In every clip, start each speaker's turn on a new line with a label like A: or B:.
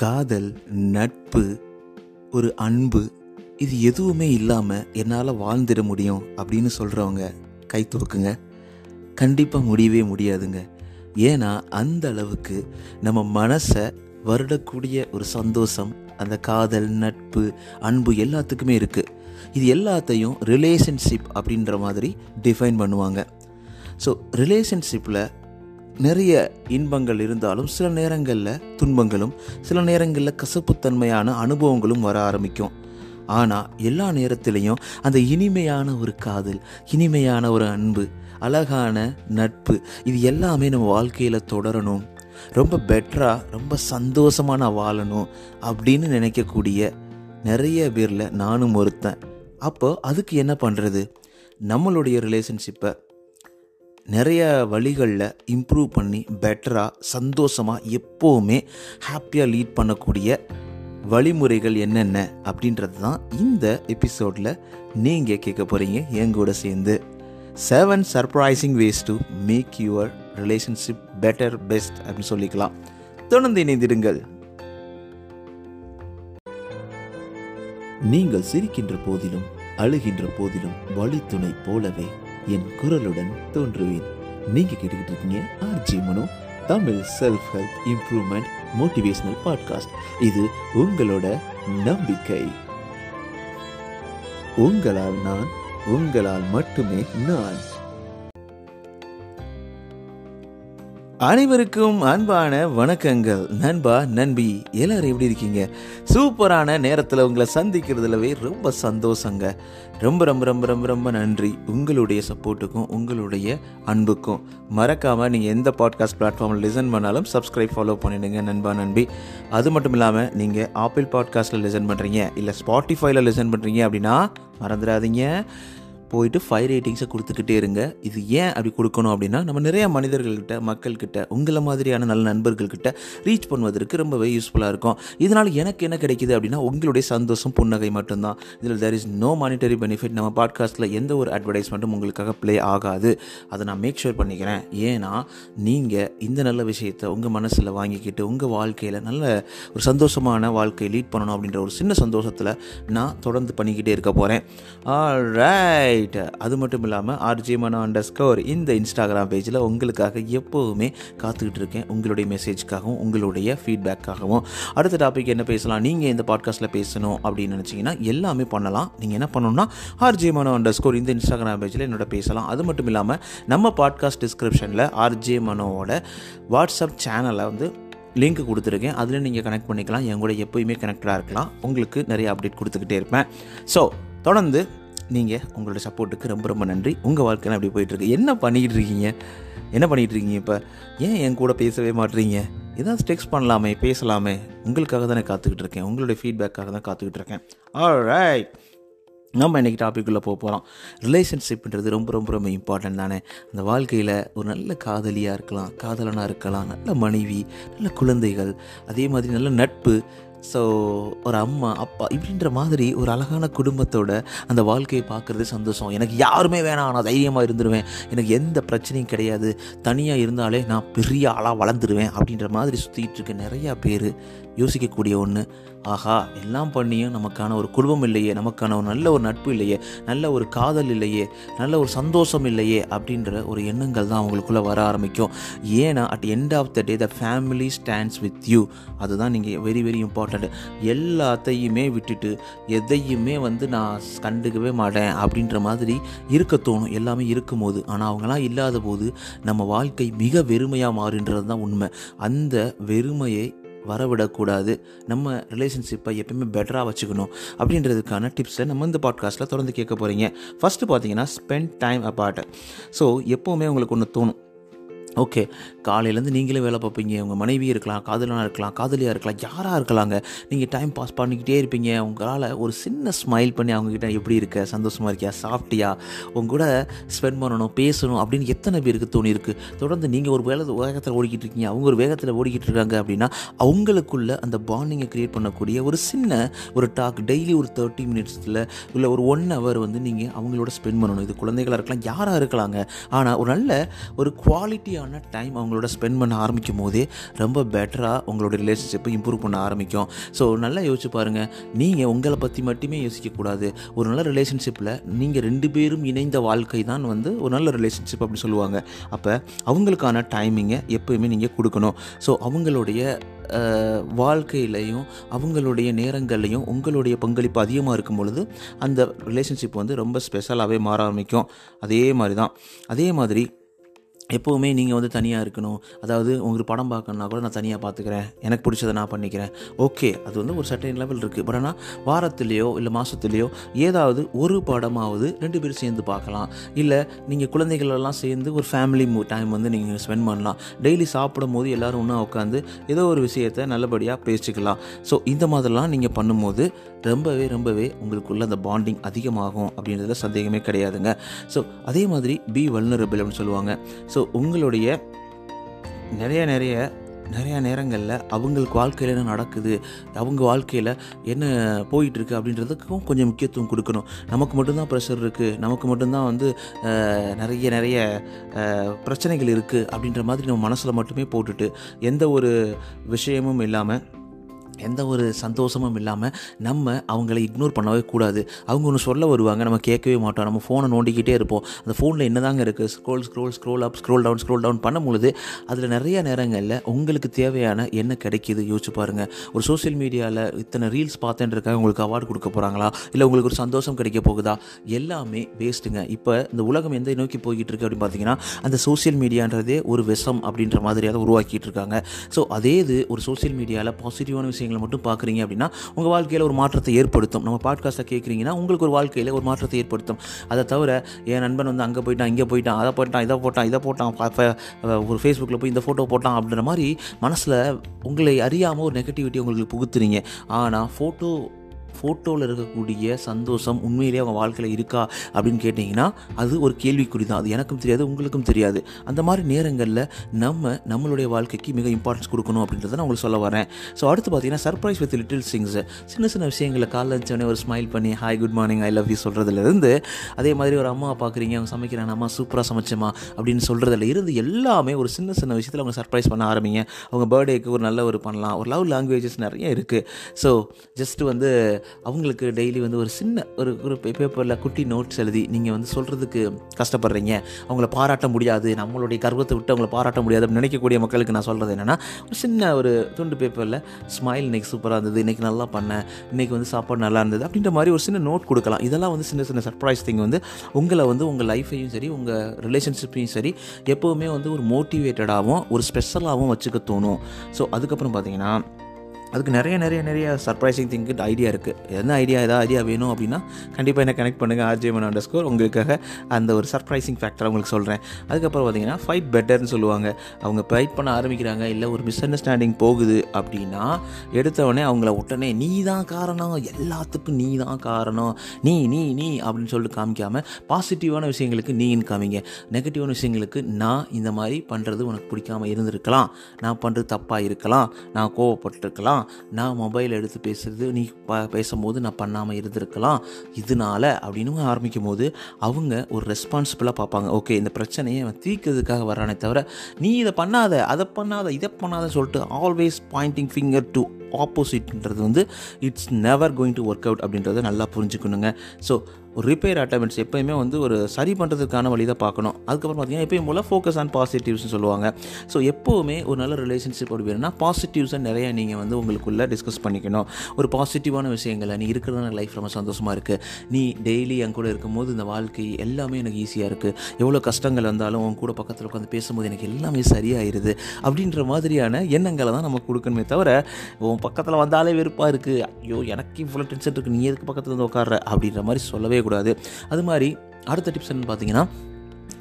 A: காதல் நட்பு ஒரு அன்பு இது எதுவுமே இல்லாமல் என்னால் வாழ்ந்துட முடியும் அப்படின்னு சொல்கிறவங்க கை தூக்குங்க கண்டிப்பாக முடியவே முடியாதுங்க. ஏன்னா அந்த அளவுக்கு நம்ம மனசை வருடக்கூடிய ஒரு சந்தோஷம் அந்த காதல் நட்பு அன்பு எல்லாத்துக்குமே இருக்குது இது எல்லாத்தையும் ரிலேஷன்ஷிப் அப்படின்ற மாதிரி டிஃபைன் பண்ணுவாங்க. ஸோ ரிலேஷன்ஷிப்பில் நிறைய இன்பங்கள் இருந்தாலும் சில நேரங்களில் துன்பங்களும் சில நேரங்களில் கசப்புத்தன்மையான அனுபவங்களும் வர ஆரம்பிக்கும். ஆனால் எல்லா நேரத்திலையும் அந்த இனிமையான ஒரு காதல் இனிமையான ஒரு அன்பு அழகான நட்பு இது எல்லாமே நம்ம வாழ்க்கையில் தொடரணும். ரொம்ப பெட்டராக ரொம்ப சந்தோஷமாக வாழணும் அப்படின்னு நினைக்கக்கூடிய நிறைய பேரில் நானும் ஒருத்தன். அப்போ அதுக்கு என்ன பண்ணுறது நம்மளுடைய ரிலேஷன்ஷிப்பை நிறைய வழிகளில் இம்ப்ரூவ் பண்ணி பெட்டராக சந்தோஷமாக எப்போவுமே ஹாப்பியாக லீட் பண்ணக்கூடிய வழிமுறைகள் என்னென்ன அப்படின்றது தான் இந்த எபிசோடில் நீங்கள் கேட்க போகிறீங்க எங்கூட சேர்ந்து seven surprising ways to make your relationship better best அப்படின்னு சொல்லிக்கலாம். தொடர்ந்து இணைந்திடுங்கள். நீங்கள் சிரிக்கின்ற போதிலும் அழுகின்ற போதிலும் வழித்துணை போலவே என் குரலுடன் தோன்றுவேன். நீங்க கேட்டுக்கிட்டு இருக்கீங்க RJ Mano Tamil self help improvement motivational podcast இது உங்களோட நம்பிக்கை. உங்களால் நான் உங்களால் மட்டுமே நான். அனைவருக்கும் அன்பான வணக்கங்கள். நண்பா நண்பி எல்லாரும் எப்படி இருக்கீங்க? சூப்பரான நேரத்தில் உங்களை சந்திக்கிறதுலவே ரொம்ப சந்தோஷங்க. ரொம்ப ரொம்ப ரொம்ப ரொம்ப ரொம்ப நன்றி. உங்களுடைய சப்போர்ட்டுக்கும் உங்களுடைய அன்புக்கும். மறக்காமல் நீங்கள் எந்த பாட்காஸ்ட் பிளாட்ஃபார்மில் லிசன் பண்ணாலும் சப்ஸ்கிரைப் ஃபாலோ பண்ணிடுங்க நண்பா நண்பி. அது மட்டும் இல்லாமல் நீங்கள் ஆப்பிள் பாட்காஸ்ட்டில் லிசன் பண்ணுறீங்க இல்லை ஸ்பாட்டிஃபைல லிசன் பண்ணுறீங்க அப்படின்னா மறந்துடாதீங்க. போயிட்டு ஃபைவ் ரேட்டிங்ஸை கொடுத்துக்கிட்டே இருங்க. இது ஏன் அப்படி கொடுக்கணும் அப்படின்னா நம்ம நிறைய மனிதர்கள்கிட்ட மக்கள்கிட்ட உங்களை மாதிரியான நல்ல நண்பர்கள்கிட்ட ரீச் பண்ணுவதற்கு ரொம்பவே யூஸ்ஃபுல்லாக இருக்கும். இதனால் எனக்கு என்ன கிடைக்குது அப்படின்னா உங்களுடைய சந்தோஷம் புன்னகை மட்டும்தான். இதில் there is no monetary benefit நம்ம பாட்காஸ்ட்டில் எந்த ஒரு அட்வர்டைஸ்மெண்ட்டும் உங்களுக்காக ப்ளே ஆகாது. அதை நான் மேக் ஷூர் பண்ணிக்கிறேன். ஏன்னா நீங்கள் இந்த நல்ல விஷயத்தை உங்கள் மனசில் வாங்கிக்கிட்டு உங்கள் வாழ்க்கையில் நல்ல ஒரு சந்தோஷமான வாழ்க்கையை லீட் பண்ணணும் அப்படின்ற ஒரு சின்ன சந்தோஷத்தில் நான் தொடர்ந்து பண்ணிக்கிட்டே இருக்க போகிறேன் ரைட் அது மட்டும் இல்லாமல் ஆர்ஜி மனோ அண்டர் ஸ்கோர் இந்த இன்ஸ்டாகிராம் பேஜில் உங்களுக்காக எப்போவுமே காத்துக்கிட்டு இருக்கேன். உங்களுடைய மெசேஜ்க்காகவும் உங்களுடைய ஃபீட்பேக்காகவும் அடுத்த டாபிக் என்ன பேசலாம்? நீங்கள் இந்த பாட்காஸ்ட்டில் பேசணும் அப்படின்னு நினச்சிங்கன்னா எல்லாமே பண்ணலாம். நீங்கள் என்ன பண்ணணும்னா ஆர்ஜே மனோ அண்டர் ஸ்கோர் இந்த இன்ஸ்டாகிராம் பேஜில் என்னோட பேசலாம். அது மட்டும் இல்லாமல் நம்ம பாட்காஸ்ட் டிஸ்கிரிப்ஷனில் ஆர்ஜே மனோவோட வாட்ஸ்அப் சேனலை வந்து லிங்க் கொடுத்துருக்கேன். அதில் நீங்கள் கனெக்ட் பண்ணிக்கலாம். என் கூட எப்போயுமே கனெக்டடாக இருக்கலாம். உங்களுக்கு நிறைய அப்டேட் கொடுத்துக்கிட்டே இருப்பேன். ஸோ தொடர்ந்து நீங்கள் உங்களோட சப்போர்ட்டுக்கு ரொம்ப ரொம்ப நன்றி. உங்கள் வாழ்க்கையில் அப்படி போயிட்டுருக்கு. என்ன பண்ணிக்கிட்டு இருக்கீங்க என்ன பண்ணிகிட்டு இருக்கீங்க இப்போ? ஏன் என் கூட பேசவே மாட்டுறீங்க ஏதாவது டெக்ஸ்ட் பண்ணலாமே பேசலாமே. உங்களுக்காக தானே காத்துக்கிட்டு இருக்கேன். உங்களுடைய ஃபீட்பேக்காக தான் காத்துக்கிட்டு இருக்கேன். ஆல்ரைட் நம்ம இன்றைக்கி டாப்பிக்குள்ளே போக போகிறோம் ரிலேஷன்ஷிப்ன்றது ரொம்ப ரொம்ப ரொம்ப இம்பார்ட்டன்ட் தானே. அந்த வாழ்க்கையில் ஒரு நல்ல காதலியாக இருக்கலாம் காதலனாக இருக்கலாம் நல்ல மனைவி நல்ல குழந்தைகள் அதே மாதிரி நல்ல நட்பு ஸோ ஒரு அம்மா அப்பா இப்படின்ற மாதிரி ஒரு அழகான குடும்பத்தோட அந்த வாழ்க்கையை பார்க்குறது சந்தோஷம். எனக்கு யாருமே வேணாம் நான் தைரியமாக இருந்துருவேன். எனக்கு எந்த பிரச்சனையும் கிடையாது. தனியாக இருந்தாலே நான் பெரிய ஆளாக வளர்ந்துருவேன் அப்படின்ற மாதிரி சுற்றிக்கிட்டு இருக்க நிறையா பேர் யோசிக்கக்கூடிய ஒன்று ஆஹா எல்லாம் பண்ணியும் நமக்கான ஒரு குடும்பம் இல்லையே நமக்கான ஒரு நல்ல ஒரு நட்பு இல்லையே நல்ல ஒரு காதல் இல்லையே நல்ல ஒரு சந்தோஷம் இல்லையே அப்படின்ற ஒரு எண்ணங்கள் தான் அவங்களுக்குள்ளே வர ஆரம்பிக்கும். ஏன்னா at end of the day the family stands with you அதுதான் நீங்கள் வெரி வெரி இம்பார்ட்டண்ட் எல்லாத்தையுமே விட்டுட்டு எதையுமே வந்து நான் கண்டுக்கவே மாட்டேன் அப்படின்ற மாதிரி இருக்க தோணும். எல்லாமே இருக்கும்போது. ஆனால் அவங்களாம் இல்லாத போது நம்ம வாழ்க்கை மிக வெறுமையாக மாறுன்றது தான் உண்மை. அந்த வெறுமையை வரவிடக்கூடாது. நம்ம ரிலேஷன்ஷிப்பை எப்பயுமே பெட்டராக வச்சுக்கணும். அப்படின்றதுக்கான டிப்ஸை நம்ம இந்த பாட்காஸ்ட்டில் தொடர்ந்து கேட்க போகிறீங்க ஃபஸ்ட்டு பார்த்தீங்கன்னா ஸ்பெண்ட் டைம் அப்பார்ட் ஸோ எப்போவுமே உங்களுக்கு ஒன்று தோணும். ஓகே. காலையிலேருந்து நீங்களே வேலை பார்ப்பீங்க. உங்கள் மனைவி இருக்கலாம் காதலனாக இருக்கலாம் காதலியாக இருக்கலாம் யாராக இருக்கலாங்க. நீங்கள் டைம் பாஸ் பண்ணிக்கிட்டே இருப்பீங்க. உங்களால் ஒரு சின்ன ஸ்மைல் பண்ணி அவங்கக்கிட்ட எப்படி இருக்க? சந்தோஷமாக இருக்கியா? சாப்பிட்டியா? உங்க கூட ஸ்பெண்ட் பண்ணணும் பேசணும் அப்படின்னு எத்தனை பேருக்கு தோணி இருக்குது தொடர்ந்து நீங்கள் ஒரு வேலை வேகத்தில் ஓடிக்கிட்டு இருக்கீங்க. அவங்க ஒரு வேகத்தில் ஓடிக்கிட்டு இருக்காங்க அப்படின்னா அவங்களுக்குள்ள அந்த பாண்டிங்கை க்ரியேட் பண்ணக்கூடிய ஒரு சின்ன ஒரு டாக் டெய்லி ஒரு தேர்ட்டி மினிட்ஸில் இல்லை ஒரு ஒன் ஹவர் வந்து நீங்கள் அவங்களோட ஸ்பெண்ட் பண்ணணும். இது குழந்தைகளாக இருக்கலாம் யாராக இருக்கலாங்க. ஆனால் ஒரு நல்ல ஒரு குவாலிட்டியான குவாலிட்டியான டைம் அவங்களோட ஸ்பெண்ட் பண்ண ஆரம்பிக்கும் போதே ரொம்ப பெட்டராக உங்களோட ரிலேஷன்ஷிப்பை இம்ப்ரூவ் பண்ண ஆரம்பிக்கும். ஸோ நல்லா யோசிச்சு பாருங்கள் நீங்கள் உங்களை பற்றி மட்டுமே யோசிக்கக்கூடாது ஒரு நல்ல ரிலேஷன்ஷிப்பில் நீங்கள் ரெண்டு பேரும் இணைந்த வாழ்க்கை தான் வந்து ஒரு நல்ல ரிலேஷன்ஷிப் அப்படின்னு சொல்லுவாங்க. அப்போ அவங்களுக்கான டைமிங்கை எப்போயுமே நீங்கள் கொடுக்கணும். ஸோ அவங்களுடைய வாழ்க்கையிலையும் அவங்களுடைய நேரங்கள்லையும் உங்களுடைய பங்களிப்பு அதிகமாக இருக்கும் பொழுது அந்த ரிலேஷன்ஷிப் வந்து ரொம்ப ஸ்பெஷலாகவே மாற ஆரம்பிக்கும். அதே மாதிரி தான் அதே மாதிரி எப்போவுமே நீங்கள் வந்து தனியாக இருக்கணும். அதாவது உங்களுக்கு படம் பார்க்கணுன்னா கூட நான் தனியாக பார்த்துக்கிறேன். எனக்கு பிடிச்சதை நான் பண்ணிக்கிறேன். ஓகே அது வந்து ஒரு சர்டைன் லெவல் இருக்குது பட் ஆனால் வாரத்துலேயோ இல்லை மாதத்துலேயோ ஏதாவது ஒரு படமாவது ரெண்டு பேரும் சேர்ந்து பார்க்கலாம். இல்லை நீங்கள் குழந்தைகள் எல்லாம் சேர்ந்து ஒரு ஃபேமிலி டைம் வந்து நீங்கள் ஸ்பெண்ட் பண்ணலாம். டெய்லி சாப்பிடும் போது எல்லோரும் ஒன்றா உட்காந்து ஏதோ ஒரு விஷயத்தை நல்லபடியாக பேசிக்கலாம். ஸோ இந்த மாதிரிலாம் நீங்கள் பண்ணும்போது ரொம்பவே ரொம்பவே உங்களுக்குள்ள அந்த பாண்டிங் அதிகமாகும் அப்படின்றதுல சந்தேகமே கிடையாதுங்க. ஸோ அதே மாதிரி பி வல்னரபிள் அப்படின்னு சொல்லுவாங்க. ஸோ உங்களுடைய நிறைய நிறைய நிறையா நேரங்களில் அவங்களுக்கு வாழ்க்கையில் என்ன நடக்குது? அவங்க வாழ்க்கையில் என்ன போயிட்டுருக்கு அப்படின்றதுக்கும் கொஞ்சம் முக்கியத்துவம் கொடுக்கணும். நமக்கு மட்டும்தான் ப்ரெஷர் இருக்குது நமக்கு மட்டும்தான் வந்து நிறைய நிறைய பிரச்சனைகள் இருக்குது அப்படின்ற மாதிரி நம்ம மனசில் மட்டுமே போட்டுட்டு எந்த ஒரு விஷயமும் இல்லாமல் எந்த ஒரு சந்தோஷமும் இல்லாமல் நம்ம அவங்கள இக்னோர் பண்ணவே கூடாது. அவங்க ஒன்று சொல்ல வருவாங்க நம்ம கேட்கவே மாட்டோம். நம்ம ஃபோனை நோண்டிக்கிட்டே இருப்போம். அந்த ஃபோனில் என்னதாங்க இருக்குது scroll scroll scroll up scroll down scroll down பண்ணும்பொழுது அதில் நிறைய நேரங்களில் உங்களுக்கு தேவையான என்ன கிடைக்கிது? யோசிச்சு பாருங்கள் ஒரு சோஷியல் மீடியாவில் இத்தனை ரீல்ஸ் பார்த்துட்டுருக்காங்க உங்களுக்கு அவார்டு கொடுக்க போகிறாங்களா இல்லை உங்களுக்கு ஒரு சந்தோஷம் கிடைக்க போகுதா? எல்லாமே வேஸ்ட்டுங்க இப்போ இந்த உலகம் எந்த நோக்கி போய்கிட்டு இருக்கு அப்படின்னு பார்த்தீங்கன்னா அந்த சோஷியல் மீடியான்றதே ஒரு விஷம் அப்படின்ற மாதிரியாக உருவாக்கிட்டு இருக்காங்க. ஸோ அதே இது ஒரு சோஷியல் மீடியாவில் பாசிட்டிவான விஷயம் விஷயங்களை மட்டும் பார்க்குறீங்க அப்படின்னா உங்கள் வாழ்க்கையில் ஒரு மாற்றத்தை ஏற்படுத்தும். நம்ம பாட்காஸ்ட்டை கேட்குறீங்கன்னா உங்களுக்கு ஒரு வாழ்க்கையில் ஒரு மாற்றத்தை ஏற்படுத்தும். அதை தவிர என் நண்பன் வந்து அங்கே போயிட்டான் இங்கே போயிட்டான் அதை போயிட்டான் இதை போட்டான் இதை போட்டான் ஒரு ஃபேஸ்புக்கில் போய் இந்த ஃபோட்டோ போட்டான் அப்படின்ற மாதிரி மனசில் உங்களை அறியாமல் ஒரு நெகட்டிவிட்டி உங்களுக்கு புகுத்துறீங்க. ஆனால் ஃபோட்டோ ஃபோட்டோவில் இருக்கக்கூடிய சந்தோஷம் உண்மையிலேயே அவங்க வாழ்க்கையில் இருக்கா அப்படின்னு கேட்டிங்கன்னா அது ஒரு கேள்விக்குறி தான் அது எனக்கும் தெரியாது உங்களுக்கும் தெரியாது. அந்த மாதிரி நேரங்களில் நம்ம நம்மளுடைய வாழ்க்கைக்கு மிக இம்பார்ட்டன்ஸ் கொடுக்கணும் அப்படின்றத நான் உங்களுக்கு சொல்ல வரேன். ஸோ அடுத்து பார்த்தீங்கன்னா சர்ப்ரைஸ் வித் லிட்டில் சிங்ஸ் சின்ன சின்ன விஷயங்களை காலைல வச்சோடனே ஒரு ஸ்மைல் பண்ணி hi good morning I love you சொல்கிறதுலேருந்து அதே மாதிரி ஒரு அம்மா பார்க்குறீங்க அவங்க சமைக்கிறாங்க அம்மா சூப்பராக சமைச்சமா அப்படின்னு சொல்கிறதுல இருந்து எல்லாமே ஒரு சின்ன சின்ன விஷயத்தில் அவங்க சர்ப்ரைஸ் பண்ண ஆரம்பிங்க. அவங்க பர்த்டேக்கு ஒரு நல்ல ஒரு பண்ணலாம். ஒரு லவ் லாங்குவேஜஸ் நிறைய இருக்குது ஸோ ஜஸ்ட் வந்து அவங்களுக்கு டெய்லி வந்து ஒரு சின்ன ஒரு ஒரு பேப்பரில் குட்டி நோட்ஸ் எழுதி நீங்கள் வந்து சொல்கிறதுக்கு கஷ்டப்படுறீங்க. அவங்கள பாராட்ட முடியாது. நம்மளுடைய கர்வத்தை விட்டு அவங்கள பாராட்ட முடியாது அப்படின்னு நினைக்கக்கூடிய மக்களுக்கு நான் சொல்கிறது என்னென்னா ஒரு சின்ன ஒரு துண்டு பேப்பரில் ஸ்மைல் இன்னைக்கு சூப்பராக இருந்தது. இன்றைக்கி நல்லா பண்ணேன். இன்றைக்கி வந்து சாப்பாடு நல்லா இருந்தது. அப்படின்ற மாதிரி ஒரு சின்ன நோட் கொடுக்கலாம். இதெல்லாம் வந்து சின்ன சின்ன சர்ப்ரைஸ் திங் வந்து உங்களை வந்து உங்கள் லைஃப்பையும் சரி உங்கள் ரிலேஷன்ஷிப்பையும் சரி எப்போவுமே வந்து ஒரு மோட்டிவேட்டடாகவும் ஒரு ஸ்பெஷலாகவும் வச்சுக்க தோணும். ஸோ அதுக்கப்புறம் பார்த்தீங்கன்னா அதுக்கு நிறைய நிறைய நிறைய சர்ப்ரைசிங் திங்க்கு ஐடியா இருக்குது என்ன ஐடியா ஏதாவது ஐடியா வேணும் அப்படின்னா கண்டிப்பாக என்ன கனெக்ட் பண்ணுங்கள் ஆர்ஜேமன் அண்டர் ஸ்கோர் உங்களுக்காக அந்த ஒரு சர்ப்ரைசிங் ஃபேக்டர் உங்களுக்கு சொல்கிறேன் அதுக்கப்புறம் பார்த்தீங்கன்னா ஃபைட் பெட்டர்னு சொல்லுவாங்க. அவங்க ஃபைட் பண்ண ஆரம்பிக்கிறாங்க இல்லை ஒரு மிஸ் அண்டர்ஸ்டாண்டிங் போகுது அப்படின்னா எடுத்தவொடனே அவங்கள உடனே நீ தான் காரணம் எல்லாத்துக்கும் நீ தான் காரணம். நீ நீ நீ அப்படின்னு சொல்லிட்டு காமிக்காமல் பாசிட்டிவான விஷயங்களுக்கு நீன்னு காமிங்க. நெகட்டிவான விஷயங்களுக்கு நான் இந்த மாதிரி பண்ணுறது உனக்கு பிடிக்காம இருந்திருக்கலாம். நான் பண்ணுறது தப்பாக இருக்கலாம். நான் கோவப்பட்டிருக்கலாம். நான் மொபைல் எடுத்து பேசுறது நீ ப பேசும்போது நான் பண்ணாமல் இருந்திருக்கலாம். இதனால அப்படின்னு ஆரம்பிக்கும் போது அவங்க ஒரு ரெஸ்பான்சிபிளாக பார்ப்பாங்க. ஓகே இந்த பிரச்சனையை அவன் தீர்க்கிறதுக்காக வர்றானே தவிர நீ இதை பண்ணாத அதை பண்ணாத இதை பண்ணாத சொல்லிட்டு ஆல்வேஸ் பாயிண்டிங் ஃபிங்கர் டு ஆப்போசிட்ன்றது வந்து it's never going to work out அப்படின்றத நல்லா புரிஞ்சுக்கணுங்க. ஸோ ஒரு ரிப்பேர் அட்டமெண்ட்ஸ் எப்போயுமே வந்து ஒரு சரி பண்ணுறதுக்கான வழி தான் பார்க்கணும். அதுக்கப்புறம் பார்த்தீங்கன்னா எப்பயும் போல் ஃபோக்கஸ் ஆன் பாசிட்டிவ்ஸ்னு சொல்லுவாங்க. ஸோ எப்போவுமே ஒரு நல்ல ரிலேஷன்ஷிப் அப்படி வேணும்னா பாசிட்டிவ்ஸை நிறையா நீங்கள் வந்து உங்களுக்குள்ளே டிஸ்கஸ் பண்ணிக்கணும். ஒரு பாசிட்டிவான விஷயங்களை நீ இருக்கிறதான லைஃப் ரொம்ப சந்தோஷமாக இருக்குது நீ டெய்லி என் கூட இருக்கும்போது இந்த வாழ்க்கை எல்லாமே எனக்கு ஈஸியாக இருக்குது எவ்வளோ கஷ்டங்கள் வந்தாலும் உன் கூட பக்கத்தில் உட்காந்து பேசும்போது எனக்கு எல்லாமே சரியாயிருது. அப்படின்ற மாதிரியான எண்ணங்களை தான் நம்ம கொடுக்கணுமே தவிர உன் பக்கத்தில் வந்தாலே வெறுப்பாக இருக்குது ஐயோ எனக்கு இவ்வளோ டென்ஷன் இருக்குது நீ எதுக்கு பக்கத்தில் வந்து உட்கார்ற? அப்படின்ற மாதிரி சொல்லவே கூடாது அது மாதிரி அடுத்த டிப்ஸ் என்னன்னு பார்த்தீங்கன்னா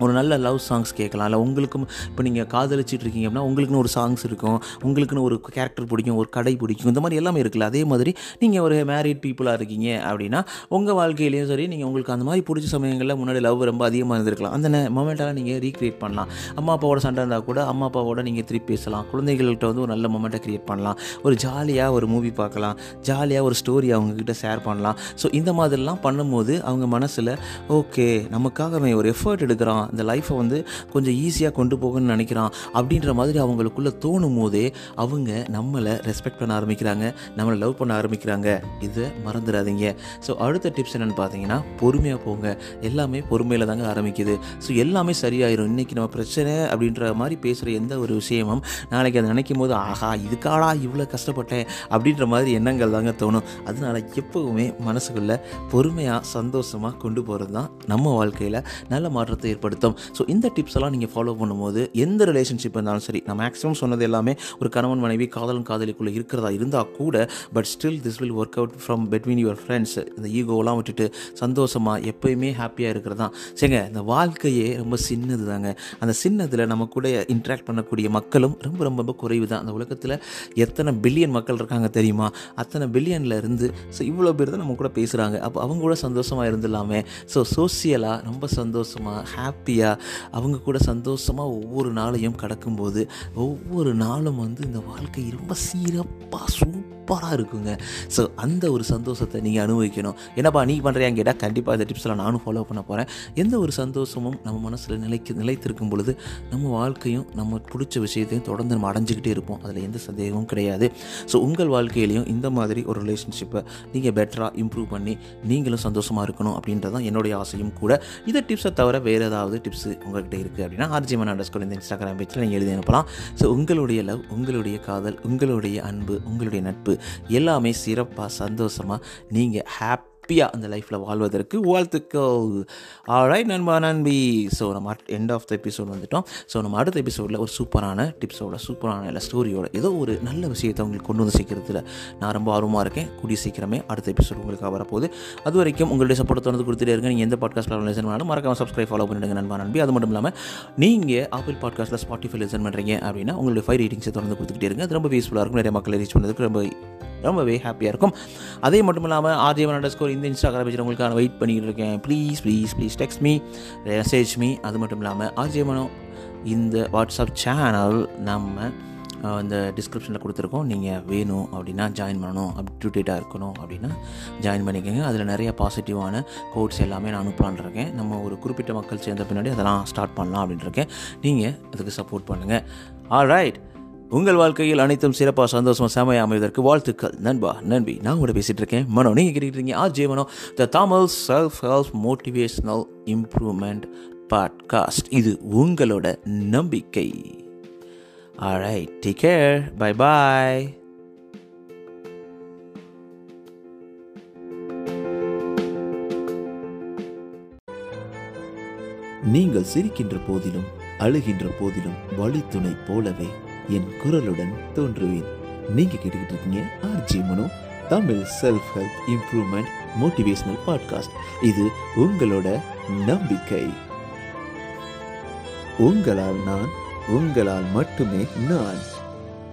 A: ஒரு நல்ல லவ் சாங்ஸ் கேட்கலாம். இல்லை உங்களுக்கும் இப்போ நீங்கள் காதலிச்சிட்டு இருக்கீங்க அப்படின்னா உங்களுக்குன்னு ஒரு சாங்ஸ் இருக்கும். உங்களுக்குன்னு ஒரு கேரக்டர் பிடிக்கும் ஒரு கடை பிடிக்கும். இந்த மாதிரி எல்லாமே இருக்குல்ல. அதே மாதிரி நீங்கள் ஒரு மேரிட் பீப்புளாக இருக்கீங்க அப்படின்னா உங்கள் வாழ்க்கையிலையும் சரி நீங்கள் உங்களுக்கு அந்த மாதிரி பிடிச்ச சமயங்களில் முன்னாடி லவ் ரொம்ப அதிகமாக இருந்திருக்கலாம். அந்த மொமெண்ட்டெல்லாம் நீங்கள் ரீக்ரியேட் பண்ணலாம். அம்மா அப்பாவோட சண்டை இருந்தால் கூட அம்மா அப்பாவோட நீங்கள் திருப்பி பேசலாம். குழந்தைகள்கிட்ட வந்து ஒரு நல்ல மொமெண்ட்டை க்ரியேட் பண்ணலாம். ஒரு ஜாலியாக ஒரு மூவி பார்க்கலாம். ஜாலியாக ஒரு ஸ்டோரி அவங்கக்கிட்ட ஷேர் பண்ணலாம். ஸோ இந்த மாதிரிலாம் பண்ணும்போது அவங்க மனசில் ஓகே நமக்காக அவன் ஒரு எஃபர்ட் எடுக்கிறான். நினைக்கிறான் இந்த லைஃப்பை வந்து கொஞ்சம் ஈஸியாக கொண்டு போகணும்னு நினைக்கிறான். அப்படின்ற மாதிரி அவங்களுக்குள்ளே தோணும் போதே அவங்க நம்மளை ரெஸ்பெக்ட் பண்ண ஆரம்பிக்கிறாங்க நம்மளை லவ் பண்ண ஆரம்பிக்கிறாங்க. இதை மறந்துடாதீங்க. ஸோ அடுத்த டிப்ஸ் என்னென்னு பார்த்தீங்கன்னா பொறுமையாக போங்க. எல்லாமே பொறுமையில் தாங்க ஆரம்பிக்குது. ஸோ எல்லாமே சரியாயிரும். இன்றைக்கி நம்ம பிரச்சனை அப்படின்ற மாதிரி பேசுகிற எந்த ஒரு விஷயமும் நாளைக்கு அதை நினைக்கும் போது ஆஹா இதுக்காடா இவ்வளோ கஷ்டப்பட்டேன் அப்படின்ற மாதிரி எண்ணங்கள் தாங்க தோணும். அதனால் எப்போவுமே மனசுக்குள்ளே பொறுமையாக சந்தோஷமாக கொண்டு போகிறது தான் நம்ம வாழ்க்கையில் நல்ல மாற்றத்தை ஏற்படுத்தும் ஸோ இந்த டிப்ஸ் எல்லாம் நீங்கள் ஃபாலோ பண்ணும்போது எந்த ரிலேஷன்ஷிப் இருந்தாலும் சரி நான் மேக்ஸிமம் சொன்னது எல்லாமே ஒரு கணவன் மனைவி காதலன் காதலிக்குள்ளே இருக்கிறதா இருந்தால் கூட but still this will work out from between your friends இந்த ஈகோலாம் விட்டுட்டு சந்தோஷமாக எப்பயுமே ஹாப்பியாக இருக்கிறது தான் சரிங்க இந்த வாழ்க்கையே ரொம்ப சின்னது தாங்க அந்த சின்னதில் நம்ம கூட இன்ட்ராக்ட் பண்ணக்கூடிய மக்களும் ரொம்ப ரொம்ப ரொம்ப குறைவு தான் அந்த உலகத்தில் எத்தனை பில்லியன் மக்கள் இருக்காங்க தெரியுமா? அத்தனை பில்லியனில் இருந்து ஸோ இவ்வளோ பேர் தான் நம்ம கூட பேசுகிறாங்க அப்போ அவங்க கூட சந்தோஷமாக இருந்துடலாமே. ஸோ சோசியலாக ரொம்ப சந்தோஷமாக ஹாப்பியாக அவங்க கூட சந்தோஷமாக ஒவ்வொரு நாளையும் கடக்கும்போது ஒவ்வொரு நாளும் வந்து இந்த வாழ்க்கை ரொம்ப சிறப்பாக சூப்பராக இருக்குங்க. ஸோ அந்த ஒரு சந்தோஷத்தை நீங்கள் அனுபவிக்கணும். என்னப்பா நீ பண்ணுறியான்னு கேட்டால் கண்டிப்பாக இந்த டிப்ஸ்லாம் நானும் ஃபாலோ பண்ண போகிறேன் எந்த ஒரு சந்தோஷமும் நம்ம மனசில் நிலைக்கு நிலைத்திருக்கும் பொழுது நம்ம வாழ்க்கையும் நம்ம பிடிச்ச விஷயத்தையும் தொடர்ந்து நம்ம அடைஞ்சிக்கிட்டே இருப்போம். அதில் எந்த சந்தேகமும் கிடையாது. ஸோ உங்கள் வாழ்க்கையிலையும் இந்த மாதிரி ஒரு ரிலேஷன்ஷிப்பை நீங்கள் பெட்டராக இம்ப்ரூவ் பண்ணி நீங்களும் சந்தோஷமாக இருக்கணும் அப்படின்றது தான் என்னுடைய ஆசையும் கூட. இதை டிப்ஸை தவிர வேறு ஏதாவது டிப்ஸ் உங்கள்கிட்ட இருக்குது அப்படின்னா ஆர்ஜிமன் அண்டர்ஸ்கோர் இந்த இன்ஸ்டாகிராம் பேஜில் நீங்கள் எழுதி அனுப்பலாம். ஸோ உங்களுடைய லவ் உங்களுடைய காதல் உங்களுடைய அன்பு உங்களுடைய நட்பு எல்லாமே சிறப்பாக சந்தோஷமாக நீங்கள் ஹாப்பியாக அந்த லைஃப்பில் வாழ்வதற்கு வாழ்த்துக்கள். ஆல்ரைட் நண்பா நண்பி. ஸோ நம்ம எண்ட் ஆஃப் த எபிசோட் வந்துட்டோம். ஸோ நம்ம அடுத்த எபிசோடில் ஒரு சூப்பரான டிப்ஸோட சூப்பரான இல்லை ஸ்டோரியோட ஏதோ ஒரு நல்ல விஷயத்தை உங்களுக்கு கொண்டு வந்து சேர்க்கறதுல நான் ரொம்ப ஆர்வமாக இருக்கேன். கூடிய சீக்கிரமே அடுத்த எபிசோட் உங்களுக்கு வரப்போகுது. அது வரைக்கும் உங்களுடைய சப்போர்ட் தொடர்ந்து கொடுத்துட்டே இருங்க. நீங்கள் எந்த பாட்காஸ்ட்டில் லிசன் பண்ணாலும் மறக்காம சப்ஸ்கிரைப் ஃபாலோ பண்ணிடுங்க நண்பா நண்பி. அது மட்டும் இல்லாமல் நீங்கள் ஆப்பிள் பாட்காஸ்ட்டில் ஸ்பாட்டிஃபை லிசன் பண்ணுறீங்க அப்படின்னா உங்களுடைய ஃபைவ் ரேட்டிங்ஸை தொடர்ந்து கொடுத்துக்கிட்டே இருங்க. அது ரொம்ப யூஸ்ஃபுல்லாக இருக்கும். நிறைய மக்களை ரீச் பண்ணுறதுக்கு ரொம்ப ரொம்பவே ஹாப்பியாக இருக்கும். அதே மட்டும் இல்லாமல் ஆர்ஜிவன் அண்டர் ஸ்கோர் இந்த இன்ஸ்டாகிராம் பேஜில் உங்களுக்கான வெயிட் பண்ணிக்கிட்டு இருக்கேன் please please please text me message me அது மட்டும் இல்லாமல் ஆர்ஜிவனோ இந்த வாட்ஸ்அப் சேனல் நம்ம இந்த டிஸ்கிரிப்ஷனில் கொடுத்துருக்கோம். நீங்கள் வேணும் அப்படின்னா ஜாயின் பண்ணணும். அப் இருக்கணும் அப்படின்னா ஜாயின் பண்ணிக்கோங்க. அதில் நிறைய பாசிட்டிவான கோட்ஸ் எல்லாமே நான் அனுப்பலான்ருக்கேன் நம்ம ஒரு குறிப்பிட்ட மக்கள் சேர்ந்த பின்னாடி அதெல்லாம் ஸ்டார்ட் பண்ணலாம் அப்படின்னு இருக்கேன் நீங்கள் அதுக்கு சப்போர்ட் பண்ணுங்கள் ஆல் ரைட் உங்கள் வாழ்க்கையில் அனைத்தும் சிறப்பாக சந்தோஷமாக செமையாக அமைவதற்கு வாழ்த்துக்கள். நண்பா நண்பி நான் கூட பேசிகிட்டு இருக்கேன். மனோ நீங்கள் கேட்டுட்டு இருக்கீங்க R J Mano the Tamil self help motivational improvement podcast இது உங்களோட நம்பிக்கை. Alright take care bye bye
B: நீங்கள் சிரிக்கின்ற போதிலும் அழுகின்ற போதிலும் வழித்துணை போலவே என் குரலுடன் தோன்றுவேன். நீங்க கேட்டுக்கிட்டு இருக்கீங்க RJ Mano Tamil self help improvement motivational podcast இது உங்களோட நம்பிக்கை. உங்களால் நான் உங்களால் மட்டுமே நான்.